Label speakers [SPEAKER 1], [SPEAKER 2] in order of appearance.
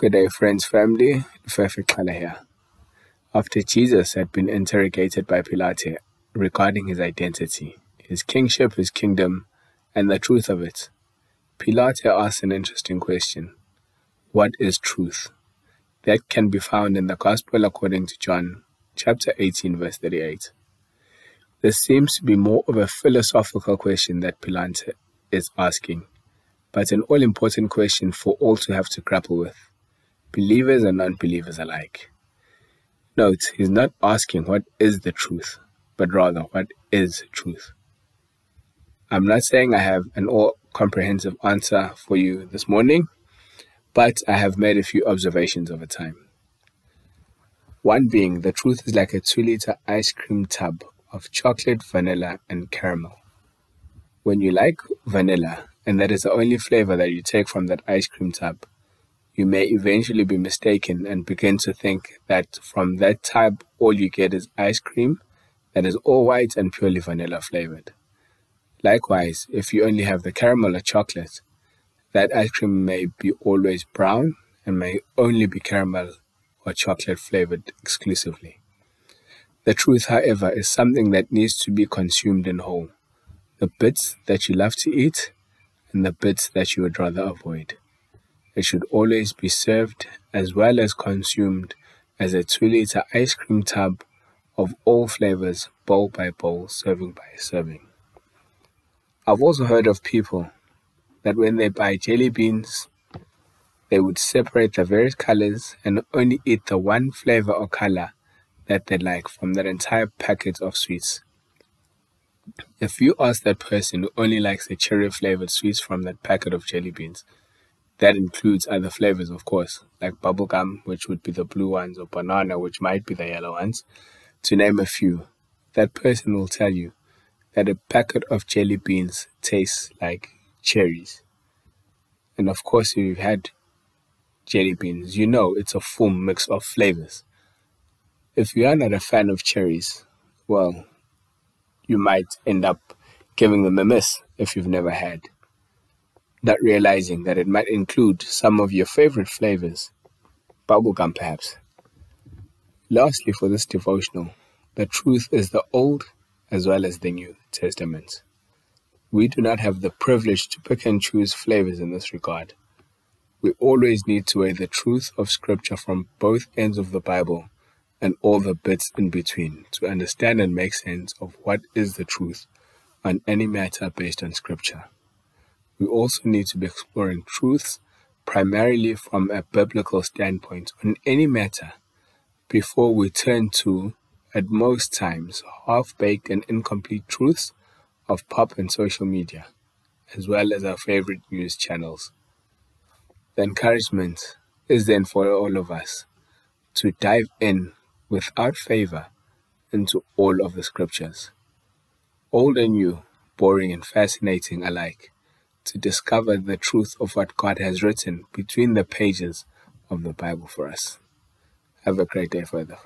[SPEAKER 1] Good day, friends, family. Perfect color here. After Jesus had been interrogated by Pilate regarding his identity, his kingship, his kingdom, and the truth of it, Pilate asked an interesting question What is truth? That can be found in the Gospel according to John, chapter 18, verse 38. This seems to be more of a philosophical question that Pilate is asking, but an all important question for all to have to grapple with believers and non believers alike. Note, he's not asking what is the truth, but rather what is truth. I'm not saying I have an all comprehensive answer for you this morning, but I have made a few observations over time. One being, the truth is like a 2 liter ice cream tub of chocolate, vanilla, and caramel. When you like vanilla, and that is the only flavor that you take from that ice cream tub, you may eventually be mistaken and begin to think that from that type all you get is ice cream that is all white and purely vanilla flavored. Likewise, if you only have the caramel or chocolate, that ice cream may be always brown and may only be caramel or chocolate flavored exclusively. The truth, however, is something that needs to be consumed in whole. The bits that you love to eat and the bits that you would rather avoid. It should always be served as well as consumed as a 2 liter ice cream tub of all flavors, bowl by bowl, serving by serving. I've also heard of people that when they buy jelly beans, they would separate the various colors and only eat the one flavor or color that they like from that entire packet of sweets. If you ask that person who only likes the cherry flavored sweets from that packet of jelly beans, that includes other flavors, of course, like bubblegum, which would be the blue ones, or banana, which might be the yellow ones, to name a few. That person will tell you that a packet of jelly beans tastes like cherries. And of course, if you've had jelly beans, you know it's a full mix of flavors. If you are not a fan of cherries, well, you might end up giving them a miss if you've never had not realizing that it might include some of your favorite flavors, bubblegum perhaps. Lastly, for this devotional, the truth is the Old as well as the New Testament. We do not have the privilege to pick and choose flavors in this regard. We always need to weigh the truth of Scripture from both ends of the Bible and all the bits in between to understand and make sense of what is the truth on any matter based on Scripture we also need to be exploring truths primarily from a biblical standpoint on any matter before we turn to, at most times, half baked and incomplete truths of pop and social media, as well as our favorite news channels. The encouragement is then for all of us to dive in without favor into all of the scriptures, old and new, boring and fascinating alike to discover the truth of what God has written between the pages of the Bible for us. Have a great day further.